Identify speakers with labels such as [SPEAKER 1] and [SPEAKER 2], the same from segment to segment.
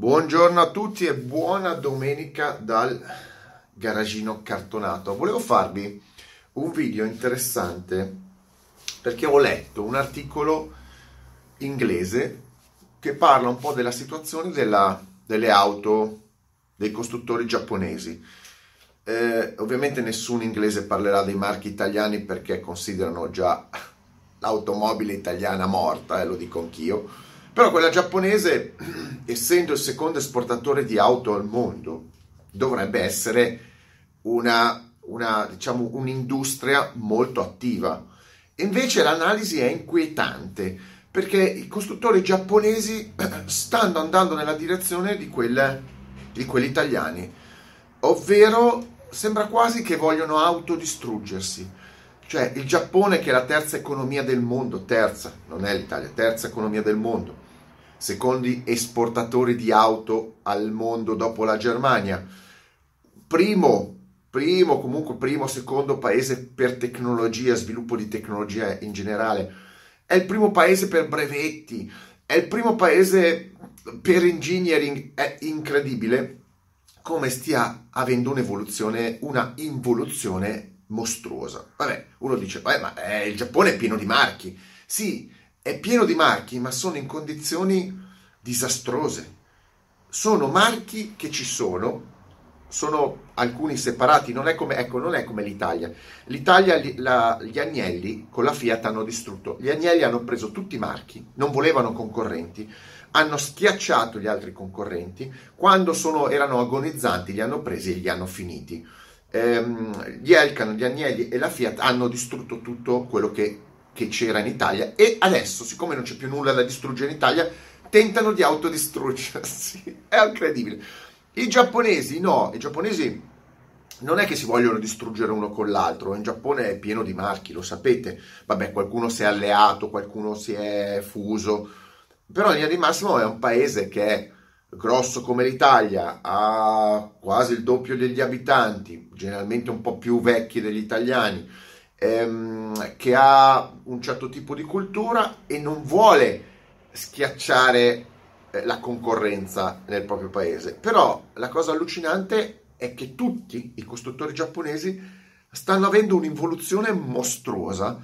[SPEAKER 1] Buongiorno a tutti e buona domenica dal garagino cartonato. Volevo farvi un video interessante perché ho letto un articolo inglese che parla un po' della situazione della, delle auto dei costruttori giapponesi. Eh, ovviamente nessun inglese parlerà dei marchi italiani perché considerano già l'automobile italiana morta, eh, lo dico anch'io però quella giapponese, essendo il secondo esportatore di auto al mondo, dovrebbe essere una, una, diciamo, un'industria molto attiva. Invece l'analisi è inquietante perché i costruttori giapponesi stanno andando nella direzione di, quelle, di quelli italiani, ovvero sembra quasi che vogliono autodistruggersi. Cioè il Giappone che è la terza economia del mondo, terza, non è l'Italia, terza economia del mondo, secondi esportatori di auto al mondo dopo la Germania, primo, primo, comunque primo, secondo paese per tecnologia, sviluppo di tecnologia in generale, è il primo paese per brevetti, è il primo paese per engineering, è incredibile come stia avendo un'evoluzione, una involuzione mostruosa. Vabbè, uno dice, ma eh, il Giappone è pieno di marchi. Sì, è pieno di marchi, ma sono in condizioni disastrose. Sono marchi che ci sono, sono alcuni separati, non è come, ecco, non è come l'Italia. L'Italia, la, gli agnelli con la Fiat hanno distrutto. Gli agnelli hanno preso tutti i marchi, non volevano concorrenti, hanno schiacciato gli altri concorrenti, quando sono, erano agonizzanti li hanno presi e li hanno finiti. Ehm, gli Elkan, gli Agnelli e la Fiat hanno distrutto tutto quello che che c'era in Italia e adesso, siccome non c'è più nulla da distruggere in Italia, tentano di autodistruggersi. È incredibile. I giapponesi no, i giapponesi non è che si vogliono distruggere uno con l'altro, in Giappone è pieno di marchi, lo sapete. Vabbè, qualcuno si è alleato, qualcuno si è fuso, però in linea di massimo è un paese che è grosso come l'Italia, ha quasi il doppio degli abitanti, generalmente un po' più vecchi degli italiani ehm, che ha un certo tipo di cultura e non vuole schiacciare eh, la concorrenza nel proprio paese. Però la cosa allucinante è che tutti i costruttori giapponesi stanno avendo un'involuzione mostruosa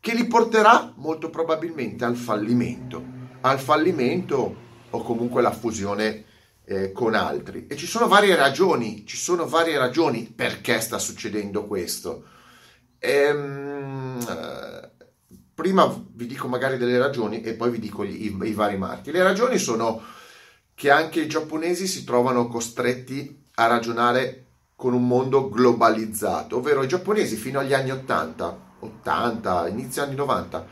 [SPEAKER 1] che li porterà molto probabilmente al fallimento, al fallimento o comunque alla fusione eh, con altri. E ci sono varie ragioni, ci sono varie ragioni perché sta succedendo questo. Ehm, prima vi dico magari delle ragioni e poi vi dico i, i, i vari marchi. Le ragioni sono che anche i giapponesi si trovano costretti a ragionare con un mondo globalizzato, ovvero i giapponesi fino agli anni 80, 80, inizio anni 90,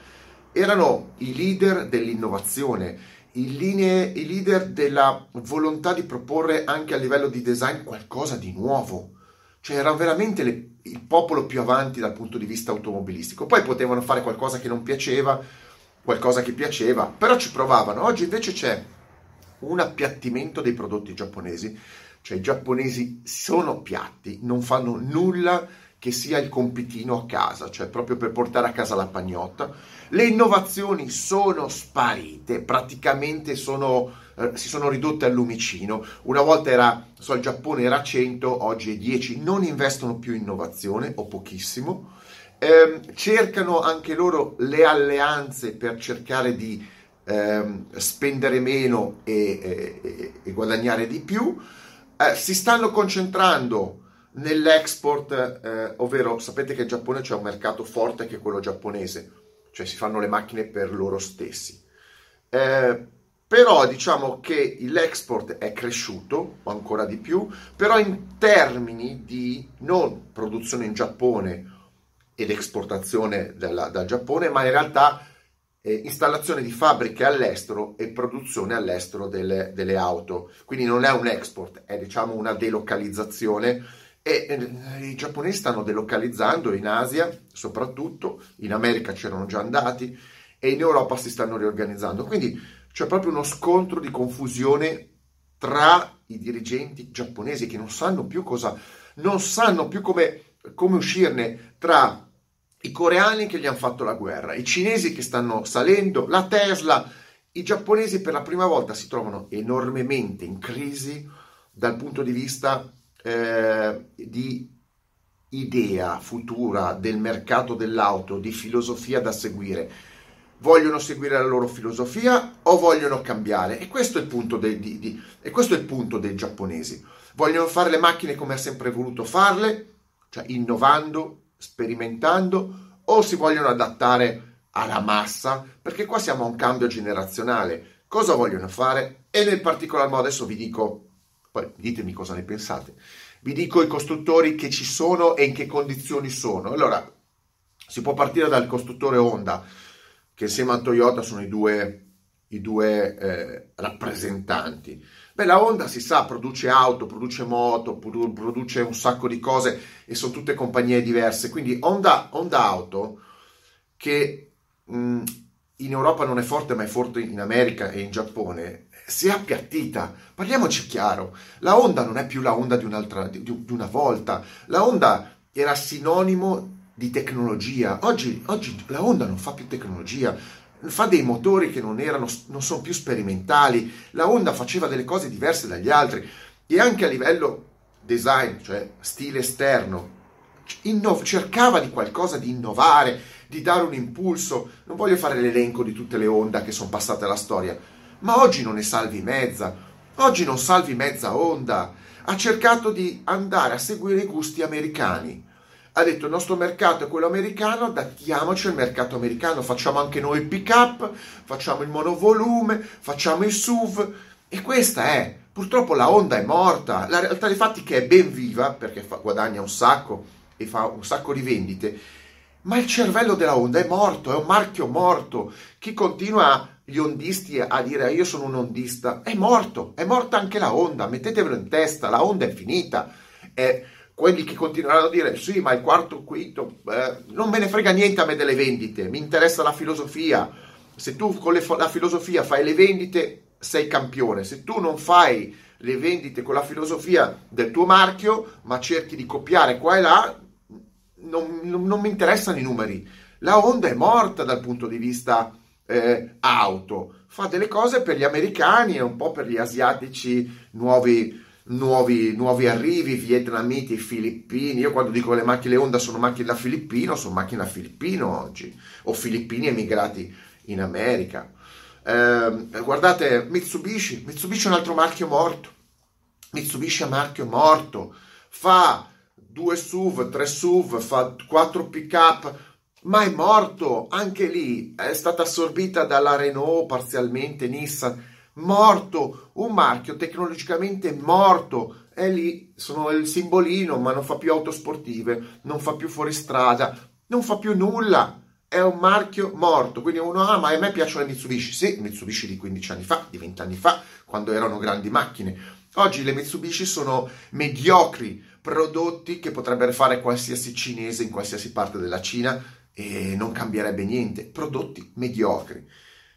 [SPEAKER 1] erano i leader dell'innovazione, i, linee, i leader della volontà di proporre anche a livello di design qualcosa di nuovo. Cioè erano veramente le, il popolo più avanti dal punto di vista automobilistico. Poi potevano fare qualcosa che non piaceva, qualcosa che piaceva, però ci provavano. Oggi invece c'è un appiattimento dei prodotti giapponesi, cioè i giapponesi sono piatti, non fanno nulla che sia il compitino a casa, cioè proprio per portare a casa la pagnotta. Le innovazioni sono sparite, praticamente sono, eh, si sono ridotte al lumicino. Una volta era, so, il Giappone era 100, oggi è 10. Non investono più in innovazione o pochissimo. Eh, cercano anche loro le alleanze per cercare di eh, spendere meno e, e, e, guadagnare di più. Eh, si stanno concentrando nell'export, eh, ovvero sapete che in Giappone c'è un mercato forte che è quello giapponese, cioè si fanno le macchine per loro stessi. Eh, però diciamo che l'export è cresciuto ancora di più, però in termini di non produzione in Giappone ed esportazione della, dal Giappone, ma in realtà eh, installazione di fabbriche all'estero e produzione all'estero delle, delle auto. Quindi non è un export, è diciamo una delocalizzazione e eh, i giapponesi stanno delocalizzando in Asia, soprattutto, in America c'erano già andati e in Europa si stanno riorganizzando. Quindi c'è proprio uno scontro di confusione tra i dirigenti giapponesi che non sanno più cosa, non sanno più come, come uscirne tra i coreani che gli hanno fatto la guerra, i cinesi che stanno salendo, la Tesla i giapponesi per la prima volta si trovano enormemente in crisi dal punto di vista eh, di idea futura del mercato dell'auto, di filosofia da seguire. Vogliono seguire la loro filosofia o vogliono cambiare? E questo è il punto, dei, di, di, questo è il punto dei giapponesi. Vogliono fare le macchine come ha sempre voluto farle, cioè innovando, sperimentando, o si vogliono adattare alla massa? Perché qua siamo a un cambio generazionale. Cosa vogliono fare? E nel particolar modo adesso vi dico, poi ditemi cosa ne pensate vi dico i costruttori che ci sono e in che condizioni sono. Allora, si può partire dal costruttore Honda, che insieme a Toyota sono i due, i due eh, rappresentanti. Beh, la Honda si sa, produce auto, produce moto, produce un sacco di cose e sono tutte compagnie diverse. Quindi Honda, Honda Auto, che mh, in Europa non è forte, ma è forte in America e in Giappone, si è appiattita. Parliamoci chiaro, la Honda non è più la Honda di, di, di una volta. La Honda era sinonimo di tecnologia. Oggi, oggi, la Honda non fa più tecnologia, fa dei motori che non, erano, non sono più sperimentali. La Honda faceva delle cose diverse dagli altri e anche a livello design, cioè stile esterno, inno- cercava di qualcosa di innovare, di dare un impulso. Non voglio fare l'elenco di tutte le Honda che sono passate alla storia ma oggi non ne salvi mezza. Oggi non salvi mezza onda. Ha cercato di andare a seguire i gusti americani. Ha detto il nostro mercato è quello americano, adattiamoci al mercato americano, facciamo anche noi il pick up, facciamo il monovolume, facciamo il SUV e questa è. Purtroppo la Honda è morta, la realtà dei fatti che è ben viva perché fa, guadagna un sacco e fa un sacco di vendite, ma il cervello della Honda è morto, è un marchio morto. Chi continua gli ondisti a dire io sono un ondista, è morto, è morta anche la Honda, mettetevelo in testa, la Honda è finita. E quelli che continueranno a dire sì, ma il quarto, quinto, eh, non me ne frega niente a me delle vendite, mi interessa la filosofia. Se tu con le, la filosofia fai le vendite, sei campione. Se tu non fai le vendite con la filosofia del tuo marchio, ma cerchi di copiare qua e là, non, non, non mi interessano i numeri. La Honda è morta dal punto di vista eh, auto, fa delle cose per gli americani e un po' per gli asiatici nuovi, nuovi, nuovi arrivi, vietnamiti, filippini. Io quando dico le macchine Honda sono macchine da filippino, sono macchine da filippino oggi, o filippini emigrati in America. Eh, guardate Mitsubishi, Mitsubishi è un altro marchio morto. Mitsubishi è marchio morto, fa due SUV, tre SUV, fa quattro pick-up, ma è morto, anche lì è stata assorbita dalla Renault parzialmente, Nissan, morto, un marchio tecnologicamente morto, è lì, sono il simbolino, ma non fa più auto sportive, non fa più fuoristrada, non fa più nulla, è un marchio morto, quindi uno, ah ma a me piacciono le Mitsubishi, sì, Mitsubishi di 15 anni fa, di 20 anni fa, quando erano grandi macchine, oggi le Mitsubishi sono mediocri, prodotti che potrebbe fare qualsiasi cinese in qualsiasi parte della Cina e non cambierebbe niente. Prodotti mediocri.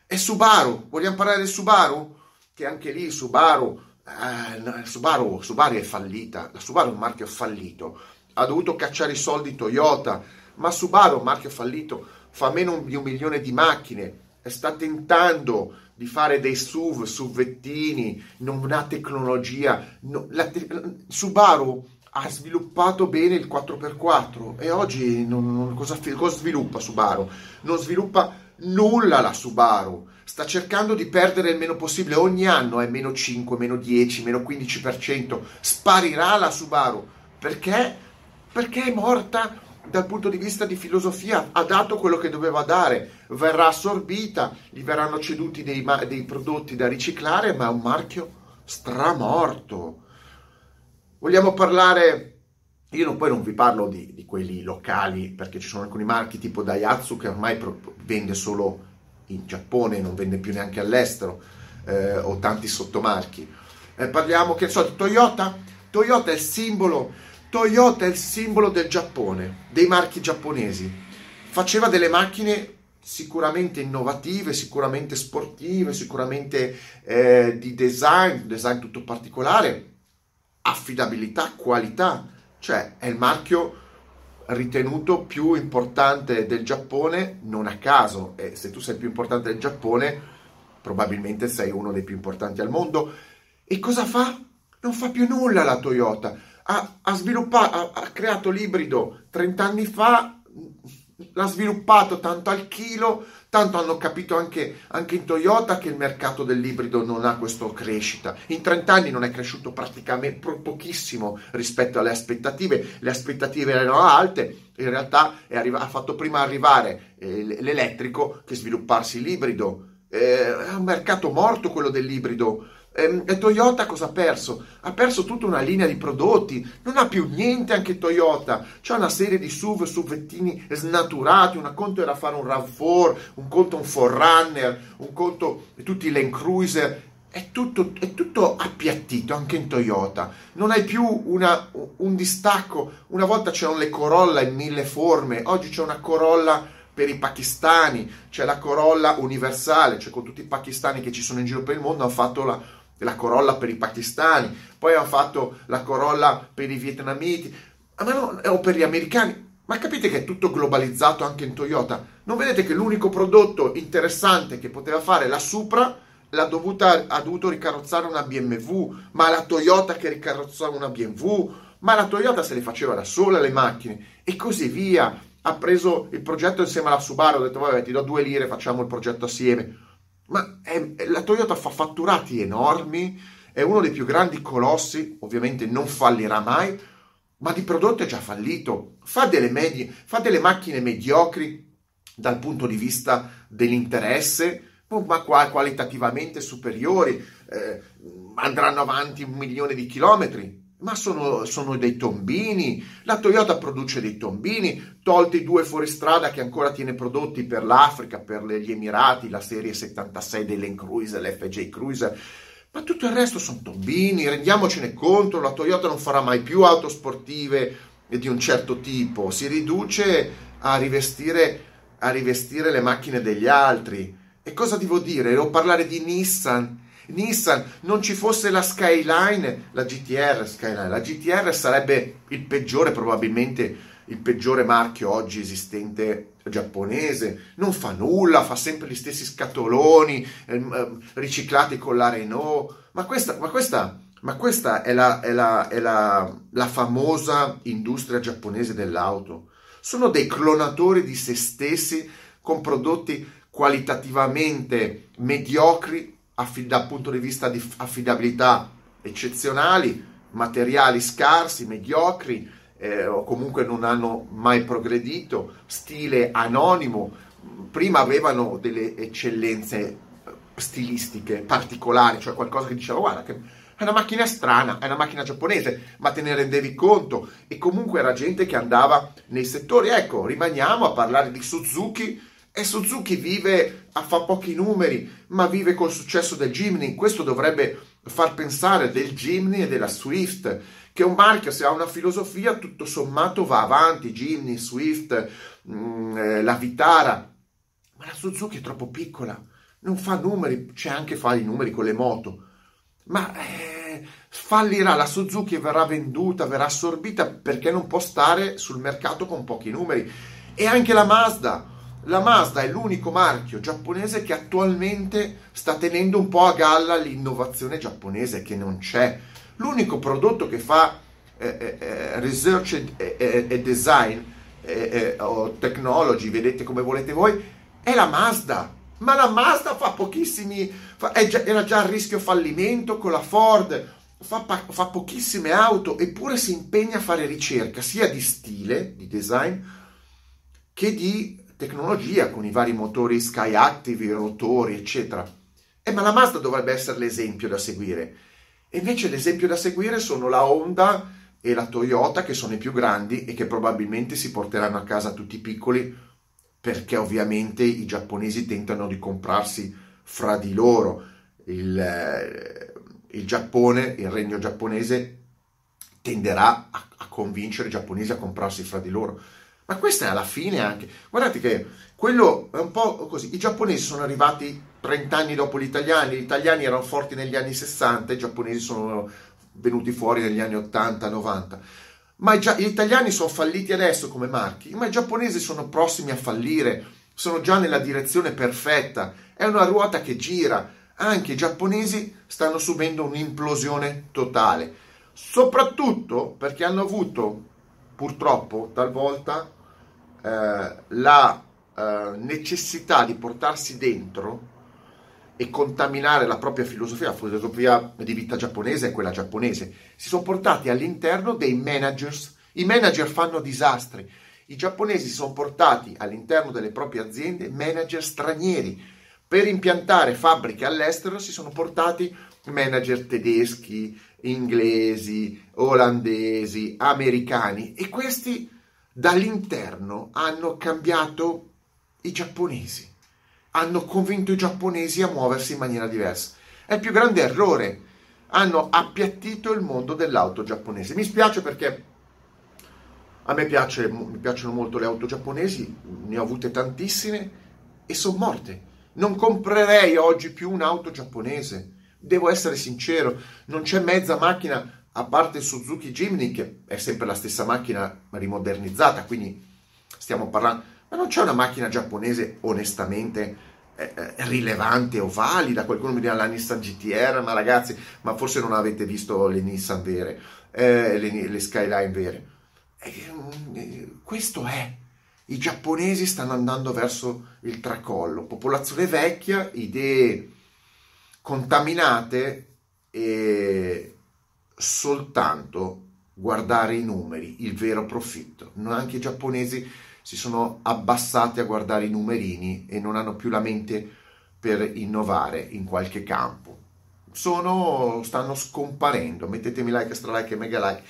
[SPEAKER 1] E Subaru, vogliamo parlare del Subaru? Che anche lì Subaru, eh, Subaru, Subaru è fallita, la Subaru è un marchio fallito, ha dovuto cacciare i soldi Toyota, ma Subaru è un marchio fallito, fa meno di un milione di macchine, sta tentando di fare dei SUV, SUVettini, non ha tecnologia, no, la te- Subaru ha sviluppato bene il 4x4 e oggi non, non, cosa, cosa sviluppa Subaru? Non sviluppa nulla la Subaru, sta cercando di perdere il meno possibile, ogni anno è meno 5, meno 10, meno 15%, sparirà la Subaru, perché? Perché è morta dal punto di vista di filosofia, ha dato quello che doveva dare, verrà assorbita, gli verranno ceduti dei, dei prodotti da riciclare, ma è un marchio stramorto Vogliamo parlare io non, poi non vi parlo di, di, quelli locali perché ci sono alcuni marchi tipo Daihatsu che ormai vende solo in Giappone, non vende più neanche all'estero, eh, o tanti sottomarchi. Eh, parliamo che so di Toyota. Toyota è il simbolo, Toyota è il simbolo del Giappone, dei marchi giapponesi. Faceva delle macchine sicuramente innovative, sicuramente sportive, sicuramente eh, di design, design tutto particolare affidabilità, qualità, cioè è il marchio ritenuto più importante del Giappone, non a caso, e se tu sei il più importante del Giappone, probabilmente sei uno dei più importanti al mondo. E cosa fa? Non fa più nulla la Toyota. Ha, ha sviluppato, ha, ha creato l'ibrido 30 anni fa, l'ha sviluppato tanto al chilo, tanto hanno capito anche, anche, in Toyota che il mercato dell'ibrido non ha questa crescita. In 30 anni non è cresciuto praticamente pochissimo rispetto alle aspettative, le aspettative erano alte, in realtà arriva, ha fatto prima arrivare eh, l'elettrico che svilupparsi l'ibrido. Eh, è un mercato morto quello dell'ibrido e Toyota cosa ha perso? Ha perso tutta una linea di prodotti, non ha più niente anche Toyota, c'è una serie di SUV, SUVettini snaturati, un conto era fare un RAV4, un conto un Forerunner, un conto tutti i Land Cruiser, è tutto, è tutto, appiattito anche in Toyota, non hai più una, un distacco, una volta c'erano le Corolla in mille forme, oggi c'è una Corolla per i pakistani, c'è la Corolla universale, cioè con tutti i pakistani che ci sono in giro per il mondo hanno fatto la, la Corolla per i pakistani, poi hanno fatto la Corolla per i vietnamiti, ma no, o per gli americani. Ma capite che è tutto globalizzato anche in Toyota? Non vedete che l'unico prodotto interessante che poteva fare la Supra l'ha dovuta, ha dovuto ricarrozzare una BMW, ma la Toyota che ricarrozzava una BMW, ma la Toyota se le faceva da sola le macchine e così via. Ha preso il progetto insieme alla Subaru, ha detto vabbè ti do due lire, facciamo il progetto assieme ma è, la Toyota fa fatturati enormi, è uno dei più grandi colossi, ovviamente non fallirà mai, ma di prodotto è già fallito. Fa delle, medie, fa delle macchine mediocri dal punto di vista dell'interesse, ma qualitativamente superiori, eh, andranno avanti un milione di chilometri, ma sono, sono, dei tombini. La Toyota produce dei tombini, tolti due fuoristrada che ancora tiene prodotti per l'Africa, per gli Emirati, la serie 76 dell'En Cruiser, l'FJ Cruiser. Ma tutto il resto sono tombini, rendiamocene conto, la Toyota non farà mai più auto sportive di un certo tipo, si riduce a rivestire, a rivestire le macchine degli altri. E cosa devo dire? Devo parlare di Nissan, Nissan, non ci fosse la Skyline, la GTR, Skyline, la GTR sarebbe il peggiore, probabilmente il peggiore marchio oggi esistente giapponese, non fa nulla, fa sempre gli stessi scatoloni eh, riciclati con la Renault, ma questa, ma questa, ma questa è, la, è, la, è la, la famosa industria giapponese dell'auto. Sono dei clonatori di se con prodotti qualitativamente mediocri affid- dal punto di vista di affidabilità eccezionali, materiali scarsi, mediocri eh, o comunque non hanno mai progredito, stile anonimo, prima avevano delle eccellenze eh, stilistiche particolari, cioè qualcosa che diceva guarda che è una macchina strana, è una macchina giapponese, ma te ne rendevi conto e comunque era gente che andava nei settori. Ecco, rimaniamo a parlare di Suzuki e Suzuki vive, fa pochi numeri, ma vive col successo del Jimny. Questo dovrebbe far pensare del Jimny e della Swift, che è un marchio, se ha una filosofia, tutto sommato va avanti. Jimny, Swift, mh, mm, eh, la Vitara. Ma la Suzuki è troppo piccola, non fa numeri, c'è anche fare i numeri con le moto. Ma eh, fallirà la Suzuki verrà venduta, verrà assorbita perché non può stare sul mercato con pochi numeri. E anche la Mazda la Mazda è l'unico marchio giapponese che attualmente sta tenendo un po' a galla l'innovazione giapponese che non c'è. L'unico prodotto che fa eh, eh, eh research e, design eh, eh, o technology, vedete come volete voi, è la Mazda. Ma la Mazda fa pochissimi, fa, già, era già a rischio fallimento con la Ford, fa, fa pochissime auto, eppure si impegna a fare ricerca sia di stile, di design, che di tecnologia con i vari motori Sky Active, rotori, eccetera. Eh, ma la Mazda dovrebbe essere l'esempio da seguire. E invece l'esempio da seguire sono la Honda e la Toyota, che sono i più grandi e che probabilmente si porteranno a casa tutti i piccoli, perché ovviamente i giapponesi tentano di comprarsi fra di loro. Il, eh, il Giappone, il regno giapponese, tenderà a, a convincere i giapponesi a comprarsi fra di loro ma questa è alla fine anche. Guardate che quello è un po' così. I giapponesi sono arrivati 30 anni dopo gli italiani, gli italiani erano forti negli anni 60, i giapponesi sono venuti fuori negli anni 80-90. Ma gli italiani sono falliti adesso come marchi, ma i giapponesi sono prossimi a fallire. sono già nella direzione perfetta, è una ruota che gira. Anche i giapponesi stanno subendo un'implosione totale, soprattutto perché hanno avuto purtroppo talvolta eh, la eh, necessità di portarsi dentro e contaminare la propria filosofia, la filosofia di vita giapponese è quella giapponese, si sono portati all'interno dei managers. I manager fanno disastri. I giapponesi si sono portati all'interno delle proprie aziende manager stranieri. Per impiantare fabbriche all'estero si sono portati manager tedeschi, inglesi, olandesi, americani e questi dall'interno hanno cambiato i giapponesi hanno convinto i giapponesi a muoversi in maniera diversa. È il più grande errore. Hanno appiattito il mondo dell'auto giapponese. Mi spiace perché a me piace, mi piacciono molto le auto giapponesi, ne ho avute tantissime e sono morte. Non comprerei oggi più un'auto giapponese. Devo essere sincero, non c'è mezza macchina, a parte il Suzuki Jimny, che è sempre la stessa macchina rimodernizzata, quindi stiamo parlando ma non c'è una macchina giapponese onestamente eh, eh, rilevante o valida? Qualcuno mi dirà la Nissan GTR, ma ragazzi, ma forse non avete visto le Nissan vere, eh, le, le, Skyline vere. Eh, questo è. I giapponesi stanno andando verso il tracollo. Popolazione vecchia, idee contaminate e soltanto guardare i numeri, il vero profitto. Anche i giapponesi si sono abbassati a guardare i numerini e non hanno più la mente per innovare in qualche campo. Sono, stanno scomparendo. Mettetemi like, stra like e mega like.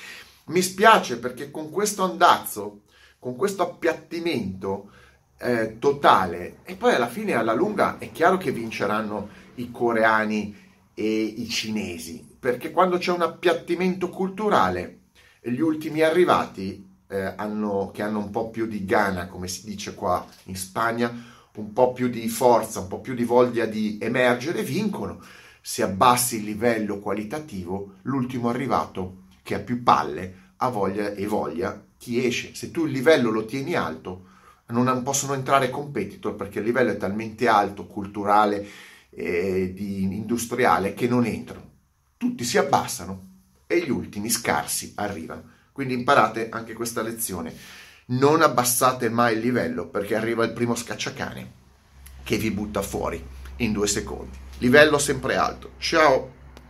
[SPEAKER 1] Mi spiace perché con questo andazzo, con questo appiattimento eh, totale, e poi alla fine, alla lunga, è chiaro che vinceranno i coreani e i cinesi, perché quando c'è un appiattimento culturale, gli ultimi arrivati eh, hanno, che hanno un po' più di gana, come si dice qua in Spagna, un po' più di forza, un po' più di voglia di emergere, vincono. Se abbassi il livello qualitativo, l'ultimo arrivato che ha più palle ha voglia e voglia ti esce. Se tu il livello lo tieni alto, non possono entrare competitor perché il livello è talmente alto, culturale e industriale, che non entrano. Tutti si abbassano e gli ultimi scarsi arrivano. Quindi imparate anche questa lezione. Non abbassate mai il livello perché arriva il primo scacciacane che vi butta fuori in due secondi. Livello sempre alto. Ciao!